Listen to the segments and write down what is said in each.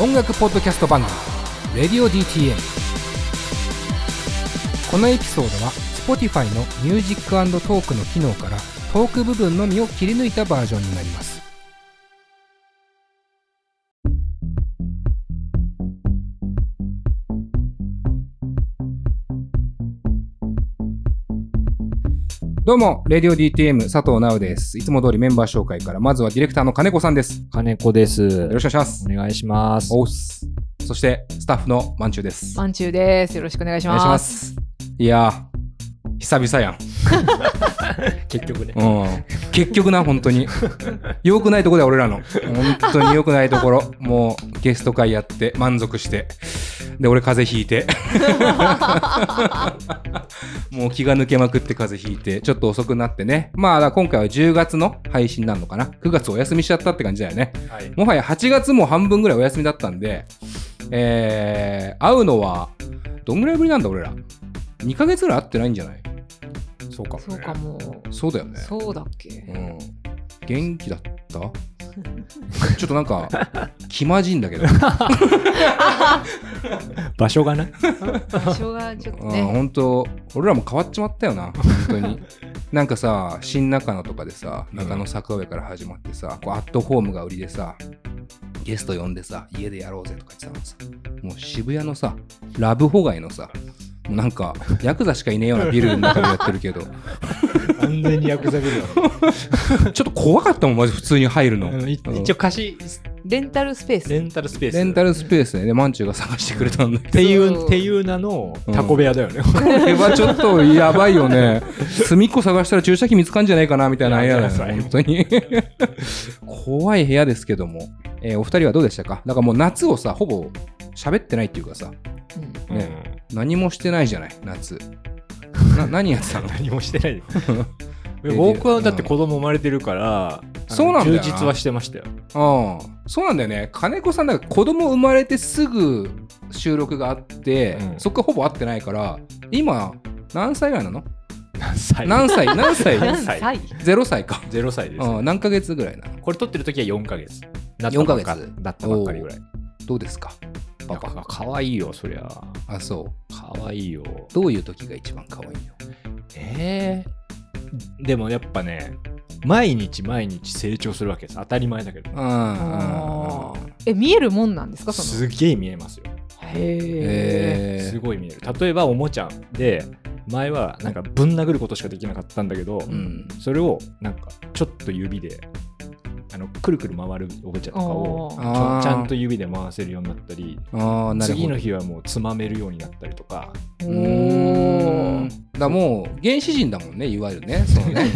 音楽ポッドキャスト番組「レディオ DTM」このエピソードは Spotify のミュージックトークの機能からトーク部分のみを切り抜いたバージョンになります。どうも、レディオ DTM 佐藤直です。いつも通りメンバー紹介から、まずはディレクターの金子さんです。金子です。よよろしくお願いします。お願いします。おっす。そして、スタッフのまんちゅうです。まんちゅうです。よろしくお願いしお願いしま。ますす。いやー、久々やん。結局ね。うん。結局な、本当に。良くないところだよ、俺らの。本当に良くないところ。もう、ゲスト会やって、満足して。で、俺、風邪ひいて。もう気が抜けまくって風邪ひいて、ちょっと遅くなってね。まあ、今回は10月の配信なのかな。9月お休みしちゃったって感じだよね。はい。もはや8月も半分ぐらいお休みだったんで、えー、会うのは、どんぐらいぶりなんだ、俺ら。2ヶ月ぐらい会ってないんじゃない？そうか。そうかも。そうだよね。そうだっけ。うん。元気だった？ちょっとなんか、気まじいんだけど。場所がな。場所がちょっとうん、ね。本当俺らも変わっちまったよな、本当に。なんかさ、新中野とかでさ、中野坂上から始まってさ、こうアットホームが売りでさ、ゲスト呼んでさ、家でやろうぜとか言ってたのさ、もう渋谷のさ、ラブホ街のさ、なんか、ヤクザしかいねえようなビルの中でやってるけど、完全にヤクザビルだ ちょっと怖かったもん、マジ普通に入るの。一応貸し、レンタルスペース。レンタルスペース。レンタルスペースでね、マンチューが探してくれたんだけどっていう、ていう名のタコ部屋だよね。これはちょっとやばいよね。隅っこ探したら注射器見つかんじゃないかなみたいな部屋だよ。本当に。怖い部屋ですけども。えーお二人はどうでしたか？だからもう夏をさ、ほぼ喋ってないっていうかさ、うんね何もしてないじゃない、夏。な 何やってたの？何もしてない。え僕はだって子供生まれてるから、そうなんだよな充実はしてましたよ。ああそうなんだよね。金子さん、なんか子供生まれてすぐ収録があって、うんそっからほぼ会ってないから、今、何歳ぐらいなの？何歳？何歳？何歳？何何歳 ?0 歳か。0歳です。ああ何ヶ月ぐらいなの？これ撮ってる時は4ヶ月。だ4ヶ月だったばっかりぐらい。どうですか？パやパ。かわいいよ、そりゃ。あ、そう。かわいいよ。どういう時が一番可愛いの？えー、でもやっぱね毎日毎日成長するわけです当たり前だけどえ、見えるもんなんですか？その。すげえ見えますよへえすごい見える例えばおもちゃで前はなんかぶん殴ることしかできなかったんだけど、うん。それをなんかちょっと指であのくるくる回るおもちゃとかをちゃんと指で回せるようになったりああ、なるほど。次の日はもうつまめるようになったりとかーうーん。だもう原始人だもんね、いわゆるね。そうね。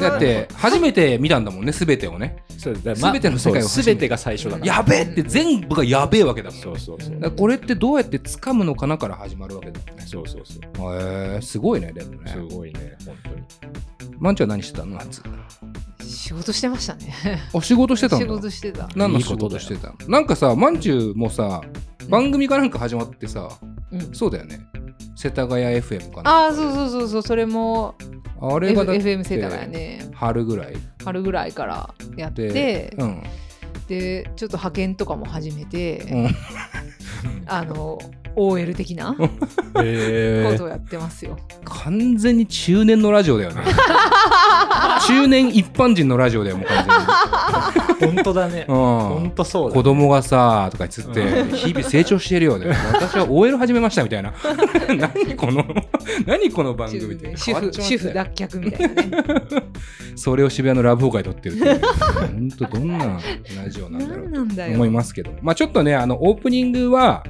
だって、初めて見たんだもんね、すべてをね。そうだ全ての世界をすべてが最初だからやべえって全部がやべえわけだもん。そうそうそうだからこれってどうやって掴むのかなから始まるわけだもんね。そうそうそうへえすごいね、でもね。すごいね本当にマンチュは何してたの夏？仕事してましたね。お仕事してたんだ。仕事してた。何の仕事してたの？なんかさ、まんじゅうもさ、番組かなんか始まってさ、うんそうだよね。世田谷 FM かな。ああ、そうそうそうそう、それもあれがだって FM 世田谷ね、春ぐらい春ぐらいからやっで、て、うん。で、ちょっと派遣とかも始めて、うんあの、OL 的なこへとをやってますよ。完全に中年のラジオだよね。中年一般人のラジオだよ、もう完本当だね全に。うん。本当そうだ子供がさとか言って日々成長してるよね私は OL 始めましたみたいな 何この何この番組って主婦主婦脱却みたいなね。それを渋谷のラブホー会撮ってる本当どんなラジオなんだろう何なんだよ。思いますけどまあちょっとねあのオープニングは、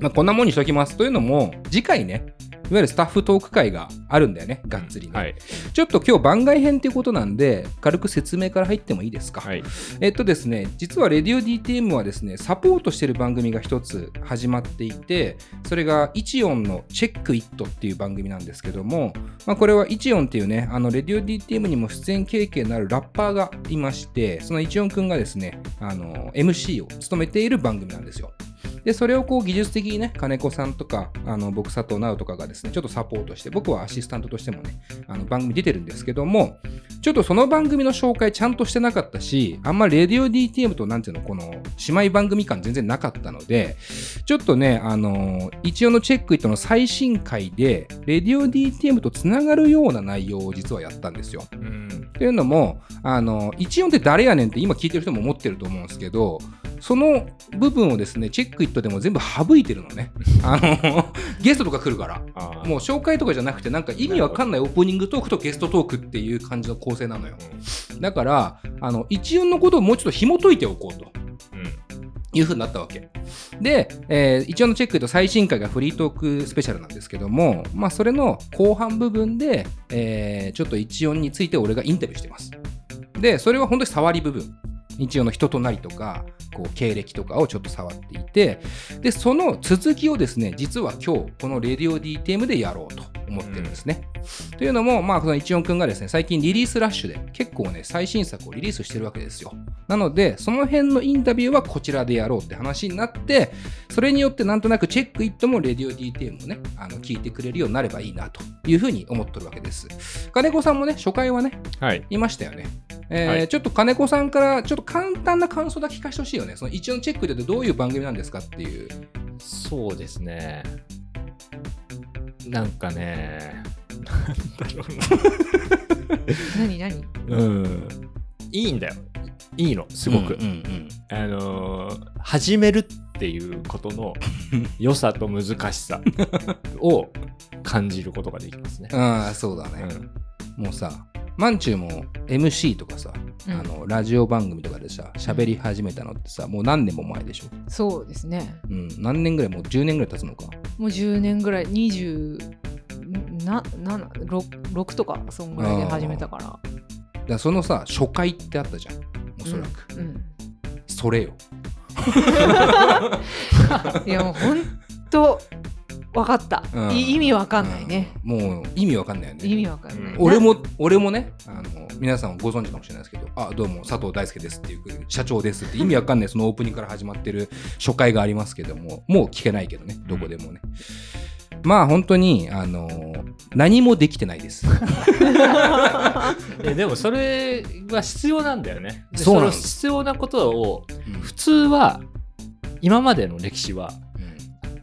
まあ、こんなもんにしときますというのも次回ねいわゆるスタッフトーク会があるんだよねがっつりね、はい。ちょっと今日番外編っていうことなんで軽く説明から入ってもいいですか、はい。えっとですね、実はレディオ DTM はですね、サポートしている番組が一つ始まっていて、それがイチオンのチェックイットっていう番組なんですけども、まあ、これはイチオンっていうね、あのレディオ DTM にも出演経験のあるラッパーがいまして、そのイチオンくんがですね、あの MC を務めている番組なんですよ。で、それをこう技術的にね、金子さんとか、あの僕、佐藤直とかがですね、ちょっとサポートして、僕はアシスタントとしてもね、あの番組出てるんですけども、ちょっとその番組の紹介ちゃんとしてなかったし、あんまレディオ DTM となんていうの、この姉妹番組感全然なかったので、ちょっとね、あの一応のチェックイットの最新回で、レディオ DTM とつながるような内容を実はやったんですよ。うんっていうのも、あの、一音って誰やねんって今聞いてる人も思ってると思うんですけど、その部分をですね、チェックイットでも全部省いてるのね。あの、ゲストとか来るから。もう紹介とかじゃなくて、なんか意味わかんないオープニングトークとゲストトークっていう感じの構成なのよ。だから、あの、一音のことをもうちょっと紐解いておこうと。うんいう風になったわけ。で、えー一応のチェックと最新回がフリートークスペシャルなんですけども、まあ、それの後半部分で、えーちょっと一音について俺がインタビューしてます。で、それは本当に触り部分。一応の人となりとか、こう、経歴とかをちょっと触っていて、で、その続きをですね、実は今日、このレディオ DTM でやろうと思ってるんですね。というのも、まあ、この一音くんがですね、最近リリースラッシュで結構ね、最新作をリリースしてるわけですよ。なので、その辺のインタビューはこちらでやろうって話になって、それによってなんとなくチェックイットもレディオ DTM もね、あの聞いてくれるようになればいいなというふうに思ってるわけです。金子さんもね、初回はね、はい。いましたよね。えーはいちょっと金子さんからちょっと簡単な感想だけ聞かせてほしいよね。その一応のチェックイットってどういう番組なんですかっていう。そうですね。なんかね、なんだろ何何？うな。うん。いいんだよ。いいの、すごく。うんうんあのー始めるっていうことの 良さと難しさを感じることができますね。うん。ああ、そうだね。もうさ、まんちゅうも MC とかさ、うんあのラジオ番組とかでさ、喋り始めたのってさ、もう何年も前でしょ？そうですね。うん、何年ぐらい？もう10年ぐらい経つのか。もう10年ぐらい、20、な、な、6, 6とか、そんぐらいで始めたから。そのさ、初回ってあったじゃん。おそらく。うん。それよ。いや、もう本当、分かった、うんい意味わかんないね。うんもう意味わかんないよね。意味わかんない。うん俺も、俺もね、あの、皆さんご存知かもしれないですけど、あ、どうも、佐藤大輔ですっていう、社長ですって意味わかんない、そのオープニングから始まってる初回がありますけども、もう聞けないけどね、どこでもね。まあ、本当に、あの、何もできてないです。えでもそれは必要なんだよね。でそうなんですの必要なことをうん普通は今までの歴史はうん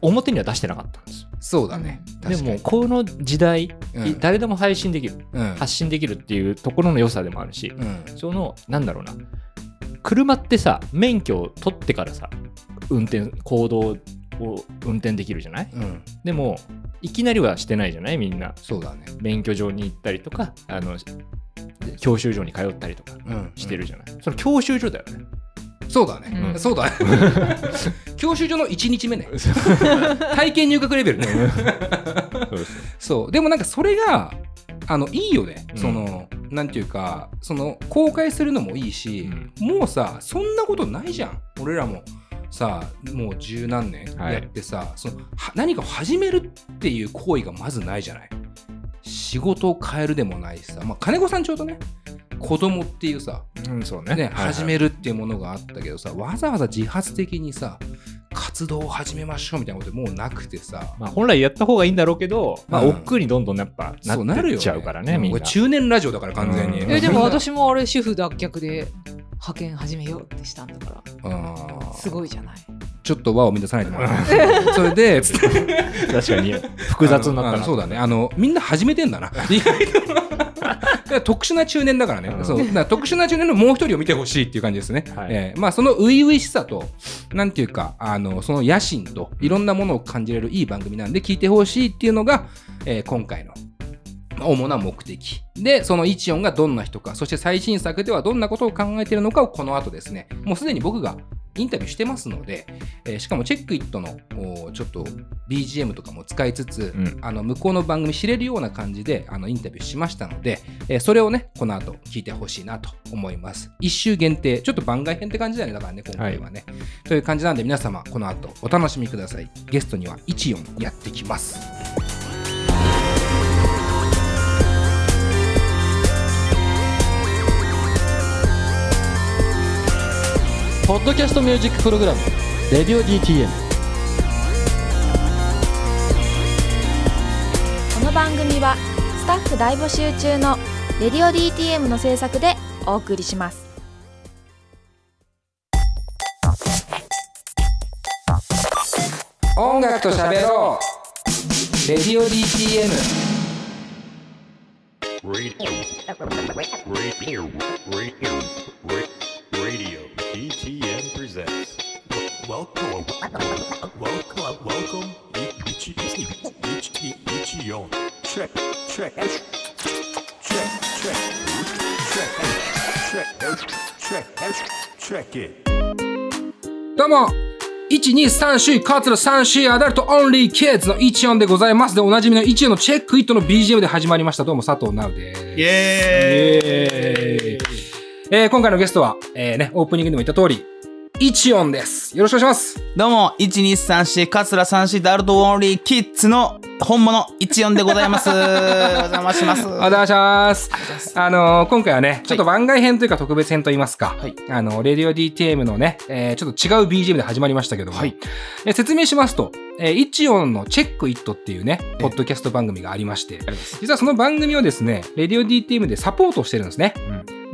表には出してなかったんですよ。そうだね。で。もこの時代、うん。誰でも配信できるうん。発信できるっていうところの良さでもあるし、うん。そのなんだろうな車ってさ免許を取ってからさ運転行動を運転できるじゃない？うん、でもいきなりはしてないじゃない？みんな。そうだね。免許場に行ったりとかあの教習所に通ったりとかうん、してるじゃない、その教習所だよねそうだね。うんそうだね。教習所の1日目ね。体験入学レベルね。そうでもなんかそれが、あの、いいよね。うんその、なんていうか、その、公開するのもいいし、もうさ、そんなことないじゃん。俺らも。さもう十何年はいやってさ、そのは何かを始めるっていう行為がまずないじゃない仕事を変えるでもないしさ、まあ、金子さんちょうどね子供っていうさ、うん、そうね。ねはいはい。始めるっていうものがあったけどさわざわざ自発的にさ活動を始めましょうみたいなこともうなくてさ。まあ、本来やった方がいいんだろうけど、まあ、うん。億劫にどんどんやっぱなそうなるよ、ってっちゃうからね、みんな。中年ラジオだから完全に、うん。えでも私もあれ主婦脱却で派遣始めようってしたんだから。すごいじゃない。ちょっと輪を乱さないでもらって。それで 確かに。複雑になったそうだね。あのみんな始めてんだな。意外と 特殊な中年だからね、うん。そう。特殊な中年のもう一人を見てほしいっていう感じですね、はい。えーまあ、その初々しさとなんていうかあのその野心といろんなものを感じれるいい番組なんで聞いてほしいっていうのが、えー今回のまあ主な目的。でその一音がどんな人か。そして最新作ではどんなことを考えているのかをこの後ですね。もうすでに僕がインタビューしてますので、えーしかもチェックイットのちょっと BGM とかも使いつつ、うん。あの向こうの番組知れるような感じであのインタビューしましたので、えーそれをねこの後聞いてほしいなと思います。一周限定。ちょっと番外編って感じだよね。だからね今回はね、という感じなんで皆様この後お楽しみください。ゲストには一音やってきますポッドキャストミュージックプログラム「レディオ DTM」この番組はスタッフ大募集中の「レディオ DTM」の制作でお送りします。音楽と喋ろう。レディオ DTM レディオ DTM presents. Welcome. Welcome. Welcome. Ichi. Ichi. Ichi. Ichion. Check. Check. Check. Check. Check. Check. Check it. どうも1234桂34アダルトオンリーキッズの一音でございますでおなじみの一音のチェックイットの BGM で始まりましたどうも佐藤直ですイエーイイエーイえー今回のゲストは、えーね、オープニングでも言った通り一音です。よろしくお願いします。どうも、1234、桂34ダルトオンリーキッズの本物14でございます。お邪魔します。お願いします。あのー今回はね、ちょっと番外編というか特別編といいますか、はい。あの、レディオ DTM のね、えーちょっと違う BGM で始まりましたけども、はい。えー説明しますと、えー、一音のチェックイットっていうね、ポッドキャスト番組がありまして、実はその番組をですね、レディオ DTM でサポートしてるんですね。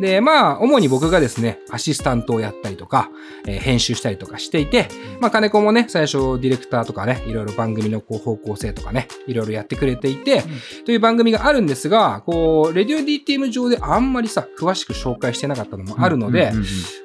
で、まあ、主に僕がですね、アシスタントをやったりとか、えー編集したりとかしていて、まあ、金子もね、最初ディレクターとかね、いろいろ番組のこう方向性とかね、いろいろやってくれていて、という番組があるんですが、こう、レディオ DTM 上であんまりさ、詳しく紹介してなかったのもあるので、うんうんうん。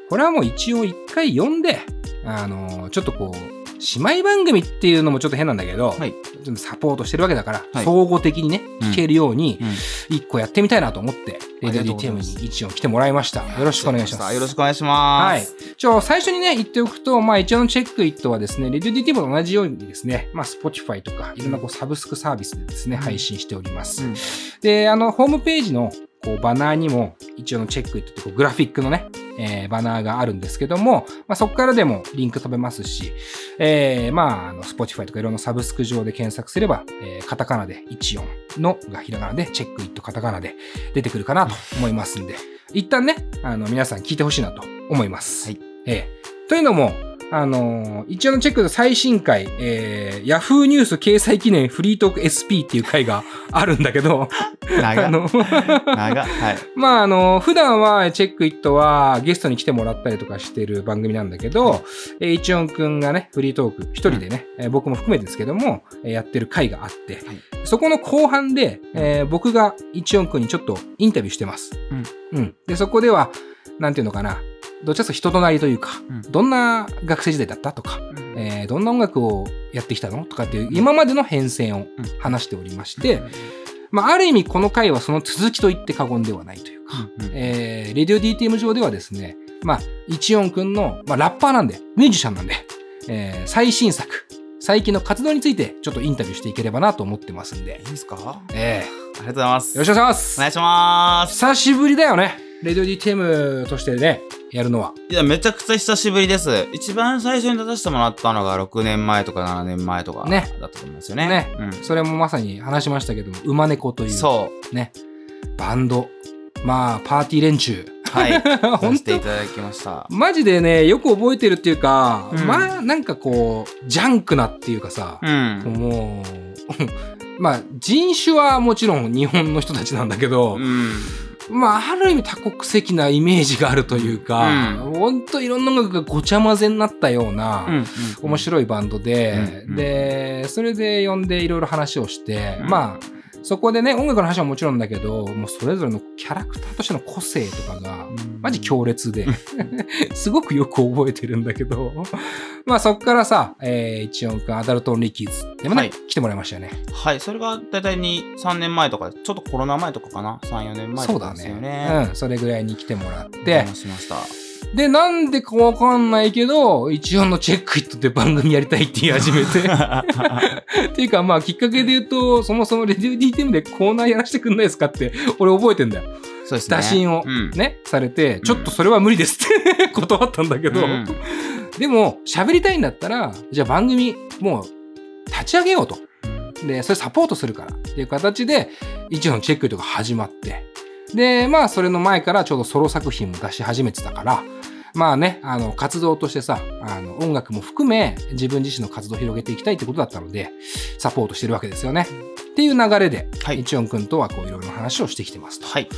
これはもう一応一回読んで、あのーちょっとこう、姉妹番組っていうのもちょっと変なんだけど、はいちょっとサポートしてるわけだから、はい総合的にね、うん聞けるようにうん、一個やってみたいなと思って、レディオありがとうござい DTM ますに一応来てもらいました。よろしくお願いします。よろしくお願いしまはいす。。ちょ、最初にね、言っておくと、まあ一応のチェックイットはですね、レディオ DTM と同じようにですね、まあ Spotify とか、いろんなこうサブスクサービスでですね、配信しております。うんで、あの、ホームページのこうバナーにも、一応のチェックイットってこうグラフィックのね、えーバナーがあるんですけども、まあ、そこからでもリンク飛べますし、えーまあ、あの、Spotify とかいろんなサブスク上で検索すれば、えーカタカナで14のがひらがなで、チェックイットカタカナで出てくるかなと思いますんで、一旦ね、あの、皆さん聞いてほしいなと思います。はい。えーというのも、あのー一応のチェックの最新回、えー、Yahoo ニュース掲載記念フリートーク SP っていう回があるんだけど、長あの、長はい。まあ、あの、普段はチェックイットはゲストに来てもらったりとかしてる番組なんだけど、えー一音くんがね、フリートーク一人でね、えー僕も含めてですけども、えーやってる回があって、そこの後半で、えー僕が一音くんにちょっとインタビューしてます。うん。で、そこでは、なんていうのかな、どっちかというと人となりというか、うん。どんな学生時代だったとか、えーどんな音楽をやってきたのとかっていう今までの変遷を話しておりまして、まあ、ある意味この回はその続きと言って過言ではないというか、えー、レディオ DTM 上ではですね、まあ、一音くんの、まあ、ラッパーなんで、ミュージシャンなんで、えー最新作、最近の活動についてちょっとインタビューしていければなと思ってますんで。いい、ですか？あえ。りがとうございます。ー、よろしくお願いします。お願いします。久しぶりだよね。レディオ DTM としてね、やるのは。いや、めちゃくちゃ久しぶりです。一番最初に出させてもらったのが6年前とか7年前とかだねったと思うんですよね。ねうんそれもまさに話しましたけども、馬猫という、そね、バンド、まあ、パーティー連中。う。はい。さ 本せてい当ただきました。マジでね、よく覚えてるっていうか、うんまあ、なんかこう、ジャンクなっていうかさ、うん。もう、まあ、人種はもちろん日本の人たちなんだけど、うん。まあ、ある意味多国籍なイメージがあるというか、うほんといろんな音楽がごちゃ混ぜになったような、うん。面白いバンドで、うん。で、それで呼んでいろいろ話をして、うん。まあ、そこでね、音楽の話はもちろんだけど、もうそれぞれのキャラクターとしての個性とかが、マジ強烈で、すごくよく覚えてるんだけど、まあそっからさ、えー、一応くんアダルトオンリーキッズでもね、はい来てもらいましたよね。はい、それが大体2、3年前とか、ちょっとコロナ前とかかな ?3、4年前そうだとかですよね。ね。うん、それぐらいに来てもらっおて、しました。で、なんでかわかんないけど、一応のチェックイットで番組やりたいって言い始めて。っていうか、まあ、きっかけで言うと、そもそもレディオ DTM でコーナーやらせてくんないですかって、俺覚えてんだよ。そうですね。打診をうん。ね、されて、ちょっとそれは無理ですって 断ったんだけど、うんでも、喋りたいんだったら、じゃあ番組、もう、立ち上げようと。で、それサポートするからっていう形で、一応のチェックとか始まって。で、まあ、それの前からちょうどソロ作品も出し始めてたから、まあね、あの、活動としてさ、あの、音楽も含め、自分自身の活動を広げていきたいってことだったので、サポートしてるわけですよね。っていう流れで、はい一音くんとはこういろいろ話をしてきてますと。はい。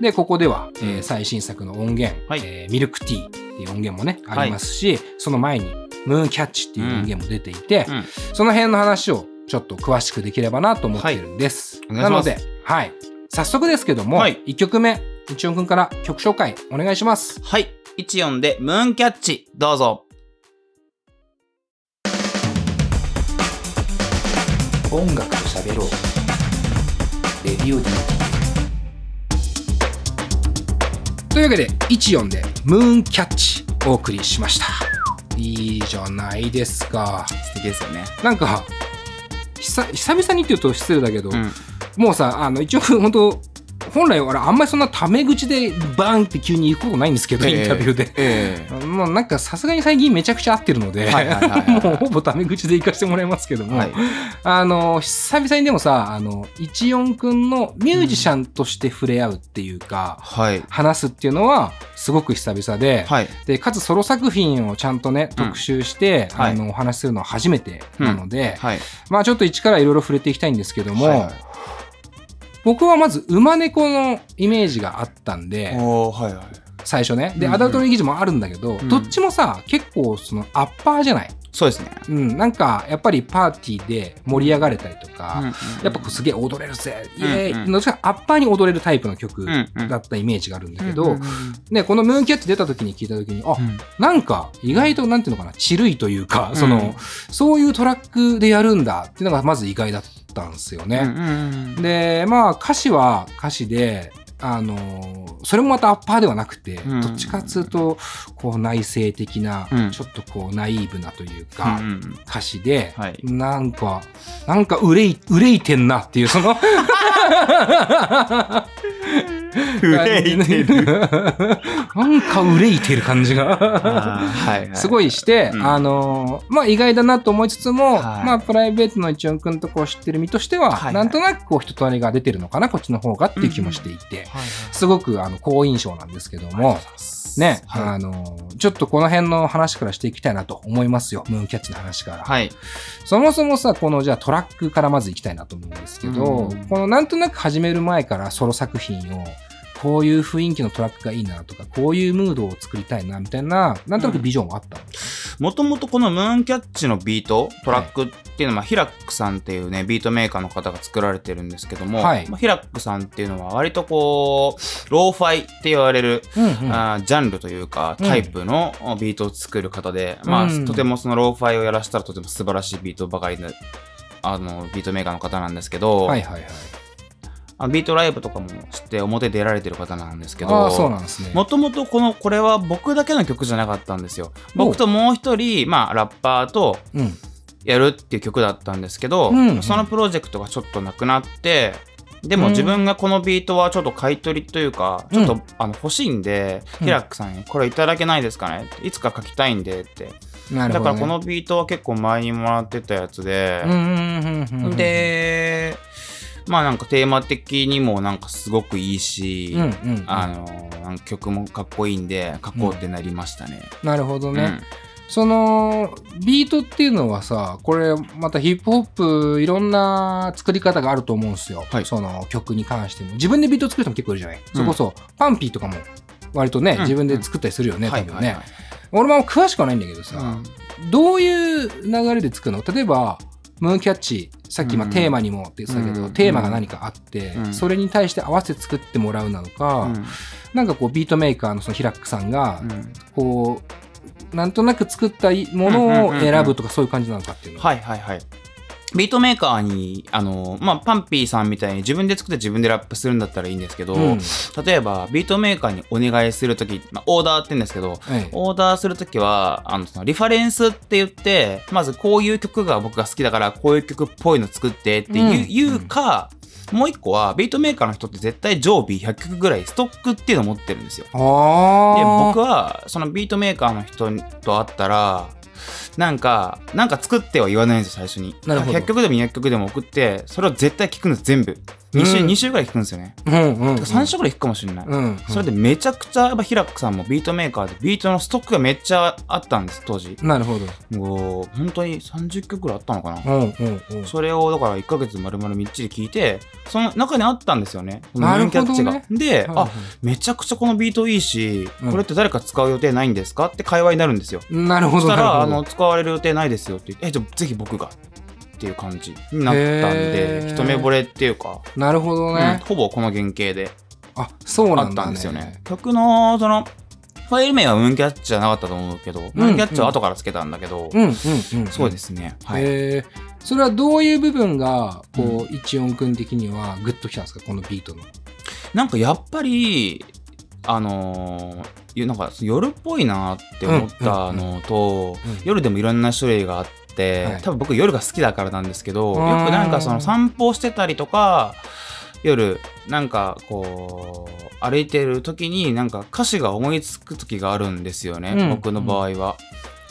で、ここでは、えーうん最新作の音源、はいえーミルクティーっていう音源もね、はいありますし、その前に、ムーンキャッチっていう音源も出ていて、うんその辺の話をちょっと詳しくできればなと思ってるんです。はいなので、はい。早速ですけども、はい1曲目、一音くんから曲紹介お願いします。はい。14でムーンキャッチ、どうぞ。音楽と喋ろう。レディオ D。というわけで、14でムーンキャッチお送りしました。いいじゃないですか。素敵ですよね。なんか、久久々にって言うと失礼だけど、うん。もうさ、あの、一応本当本来俺あんまりそんなタメ口でバーンって急に行くことないんですけど、ええインタビューで。えもうなんかさすがに最近めちゃくちゃ合ってるので、もうほぼタメ口で行かせてもらいますけども、はい。あの、久々にでもさ、あの、一音くんのミュージシャンとして触れ合うっていうか、はい。話すっていうのはすごく久々で、はい。で、かつソロ作品をちゃんとね、うん特集して、はいあの、お話しするのは初めてなので、はい。まあちょっと一からいろいろ触れていきたいんですけども、はいはい僕はまず馬猫のイメージがあったんで、はいはい。最初ね。で、うんうんアダルトの記事もあるんだけど、んどっちもさ、結構そのアッパーじゃないそうですね。うん、なんかやっぱりパーティーで盛り上がれたりとか、やっぱこうすげえ踊れるぜ、イエーイ、うん。うんどっちかアッパーに踊れるタイプの曲うんうんだったイメージがあるんだけうど、んね、このムーンキャッチ出た時に聞いた時に、あ、うん。なんか意外となんていうのかな、ちるいというか、そのうん、そういうトラックでやるんだっていうのがまず意外だったんですよね。うんうん。で、まあ歌詞は歌詞で、あのーそれもまたアッパーではなくて、うん。どっちかっつうと、こう内省的な、うん。ちょっとこうナイーブなといううか、んうん。歌詞で、はい。なんか、なんか憂い、憂いてんなっていう、その、憂いてる。なんか憂いてる感じが。すごいして、うん。あのーまあ意外だなと思いつつも、はい。まあプライベートの一音くんとこう知ってる身としては、はいはい。なんとなくこう人となりが出てるのかな、こっちの方がっていう気もしていて、すごくあの好印象なんですけども、ね、はいあのーちょっとこの辺の話からしていきたいなと思いますよ。ムーンキャッチの話から。はい。そもそもさ、このじゃあトラックからまず行きたいなと思うんですけど、うんこのなんとなく始める前からソロ作品を、こういう雰囲気のトラックがいいなとか、こういうムードを作りたいなみたいな、なんとなくビジョンはあったの、もともとこのムーンキャッチのビート、トラックっていうのは、ヒラックさんっていうね、ビートメーカーの方が作られてるんですけども、はい。まあヒラックさんっていうのは割とこう、ローファイって言われる、うんうん。あージャンルというか、タイプのビートを作る方で、まあ、うんとてもそのローファイをやらせたらとても素晴らしいビートばかりの、あの、ビートメーカーの方なんですけど、はいはいはい。あビートライブとかもして表出られてる方なんですけど、ああ、そうなんですね。もともとこの、これは僕だけの曲じゃなかったんですよ。僕ともう一人、まあ、ラッパーとうん。やるっていう曲だったんですけど、うんうんそのプロジェクトがちょっとなくなって、でもうん自分がこのビートはちょっと買い取りというか、うんちょっとあの欲しいんで、うんヒラックさんにこれいただけないですかね？いつか書きたいんでって。ね。だからこのビートは結構前にもらってたやつでで、まあなんかテーマ的にもなんかすごくいいし、うんうん、あのなんか曲もかっこいいんで書こうってなりましたね。なるほどね。うん。そのビートっていうのはさこれまたヒップホップいろんな作り方があると思うんですよ、はい。その曲に関しても。自分でビート作る人も結構いるじゃない、それこそパンピーとかも割とね、うん。自分で作ったりするよね、はい多分ね、はいはい。俺も詳しくはないんだけどさ、うん。どういう流れで作るの？例えばムーンキャッチさっきまテーマにもって言ってたけど、うん。テーマが何かあって、うん。それに対して合わせて作ってもらうなのか、うん。なんかこうビートメーカーのそのヒラックさんがうん。こうなんとなく作ったものを選ぶとかそういう感じなのかっていうのは。はいはいはい。ビートメーカーに、あの、まあ、パンピーさんみたいに自分で作って自分でラップするんだったらいいんですけど、うん。例えばビートメーカーにお願いするとき、まあ、オーダーって言うんですけど、はいオーダーするときは、あの、そのリファレンスって言って、まずこういう曲が僕が好きだから、こういう曲っぽいの作ってっていう,、うん。言うか、もう一個は、ビートメーカーの人って絶対常備100曲ぐらいストックっていうのを持ってるんですよ。で、僕は、そのビートメーカーの人と会ったら、なんか、なんか作っては言わないんですよ、最初に。なるほど100曲でも200曲でも送って、それを絶対聞くんです、全部。2週うん二週ぐらい弾くんですよね。うんうんうん。3週ぐらい弾くかもしれない。うん。それでめちゃくちゃ、やっぱヒラックさんもビートメーカーで、ビートのストックがめっちゃあったんです、当時。なるほど。もう、本当に30曲ぐらいあったのかな。うんうんうん。それをだから1ヶ月丸々みっちり聞いて、その中にあったんですよね。なるほどねムーンキャッチが。で、はいはいあ、めちゃくちゃこのビートいいし、うんこれって誰か使う予定ないんですか？って会話になるんですよ。なるほど。そしたら、あの、使われる予定ないですよって言って、え、じゃあぜひ僕が。っていう感じになったんで一目惚れっていうか、なるほどうんね。ほぼこの原型であ、そうあったなんだね。んですよね。曲の、その、ファイル名はムーンキャッチじゃなかったと思うけど、ムーンキャッチは後からつけたんだけど、うんうんうん。。そうですすね。はい。それはどういう部分が、こう、一音くん的にはグッときたんですかこのビートの。なんかやっぱり、あのーなんか夜っぽいなって思ったのと、うん夜でもいろんな種類があって、はい。多分僕夜が好きだからなんですけど、よくなんかその散歩してたりとか、夜、なんかこう、歩いてる時になんか歌詞が思いつく時があるんですよね、うん。僕の場合は。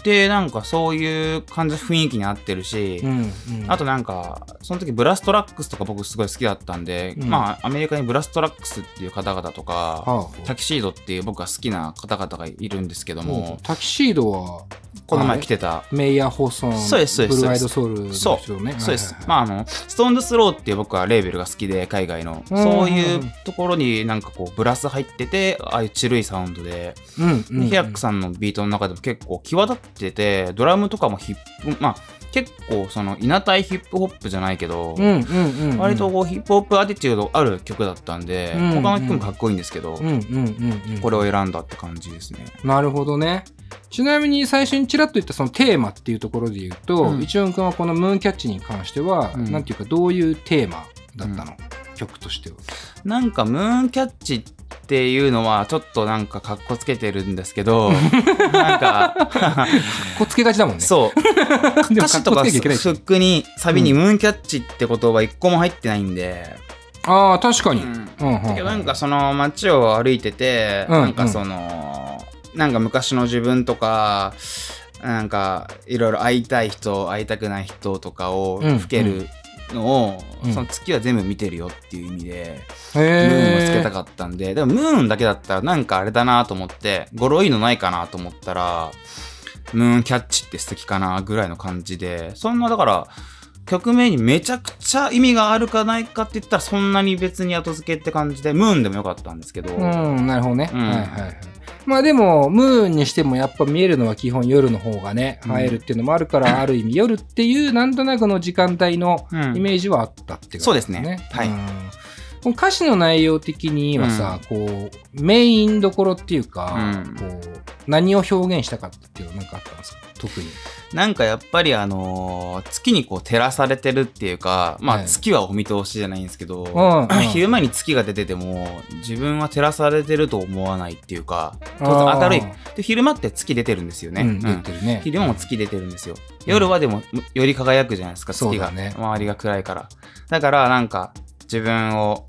で、なんかそういう感じの雰囲気に合ってるし、うん。うん。あとなんか、その時ブラストラックスとか僕すごい好きだったんで、うん。まあアメリカにブラストラックスっていう方々とか、はタキシードっていう僕が好きな方々がいるんですけどあ、も、Tuxedo は、この前来てた、 Mayer Hawthorne、そうですそうです。ブルーアイドソウルの人ね。そう。です。まああの、 Stones Throw っていう僕はレーベルが好きで、海外の。うん。そういうところになんかこう、ブラス入ってて、ああいうチルいサウンドで、うんヒラックさんのビートの中でも結構際立ってて、ドラムとかもヒップ、まあ結構その、イナたいヒップホップじゃないけど、うんうんうんうん。割とこうヒップホップアティチュードある曲だったんで、うん他の曲もかっこいいんですけど、うんうんうんうん。これを選んだって感じですね。なるほどね。ちなみに最初にちらっと言ったそのテーマっていうところで言うと、うん一音くんはこのムーンキャッチに関しては、うんなんていうかどういうテーマだったの、曲としては。なんかムーンキャッチっていうのはちょっとなんかかっこつけてるんですけど、なんか、かっこつけがちだもんね。そう、歌詞とかフックにサビにムーンキャッチって言葉一個も入ってないんで、ああ、確かに。うん。うんうんだけどなんかその街を歩いてて、うんなんかその、なんか昔の自分とか、なんかいろいろ会いたい人、会いたくない人とかをうん吹けるのを、うんその月は全部見てるよっていう意味で、へムーンをつけえたかったんで、でもムーンだけだったらなんかあれだなと思って、語呂いいのないかなと思ったら、ムーンキャッチって素敵かなぐらいの感じで、そんなだから、曲名にめちゃくちゃ意味があるかないかって言ったらそんなに別に後付けって感じで、ムーンでもよかったんですけど、うん、なるほどね。うんはいはいはい。まあでも、ムーンにしてもやっぱ見えるのは基本夜の方がね、うん。映えるっていうのもあるから、ある意味夜っていうなんとなくの時間帯のうん。イメージはあったってそうですね。はい。うんこの歌詞の内容的にはさ、こう、メインどころっていうか、うんこう、何を表現したかったっていうのは何かあったんですか？特に。なんかやっぱりあのー月にこう照らされてるっていうか、まあはい月はお見通しじゃないんですけど、んうん昼間に月が出てても自分は照らされてると思わないっていうか、当然明るい。で、昼間って月出てるんですよね。うん、ね。昼間も月出てるんですよ。夜はでもより輝くじゃないですか、月が。ね周りが暗いから。だからなんか自分を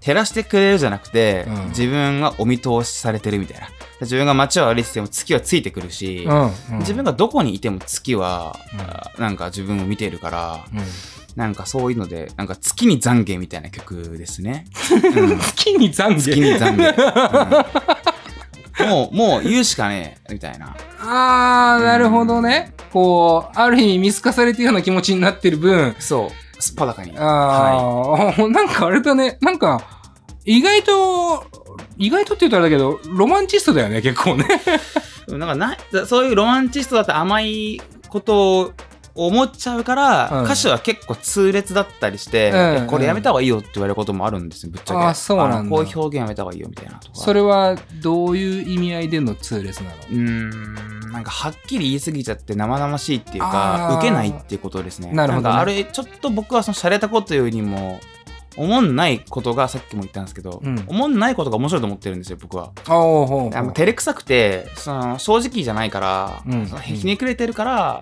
照らしてくれるじゃなくて、うん自分がお見通しされてるみたいな。自分が街を歩いてても月はついてくるし、うん、うん自分がどこにいても月は、うんあなんか自分を見てるから、うんなんかそういうので、なんか月に懺悔みたいな曲ですね。うん月に懺悔？月に懺悔。うんもう、もう言うしかねえ、みたいな。あー、なるほどね。こう、ある意味見透かされてるような気持ちになってる分、そう、すっぱだかに。あー、なんかあれだね。なんか、意外と、意外とって言うとあれだけど、ロマンチストだよね、結構ね。なんかな、そういうロマンチストだって甘いことを思っちゃうから、うん。歌詞は結構痛烈だったりして、これやめた方がいいよって言われることもあるんですよ、ぶっちゃけ。あそうなんこういう表現やめた方がいいよみたいなとか。それは、どういう意味合いでの痛烈なの？うーん、なんかはっきり言い過ぎちゃって生々しいっていうあか、ー。受けないっていうことですね。なるほどね。あれ、ちょっと僕はその洒落たことよりも、思んないことがさっきも言ったんですけど、うん。思んないことが面白いと思ってるんですよ、僕は。あおうほうほう。照れくさくてその正直じゃないから、うん。そのひねくれてるから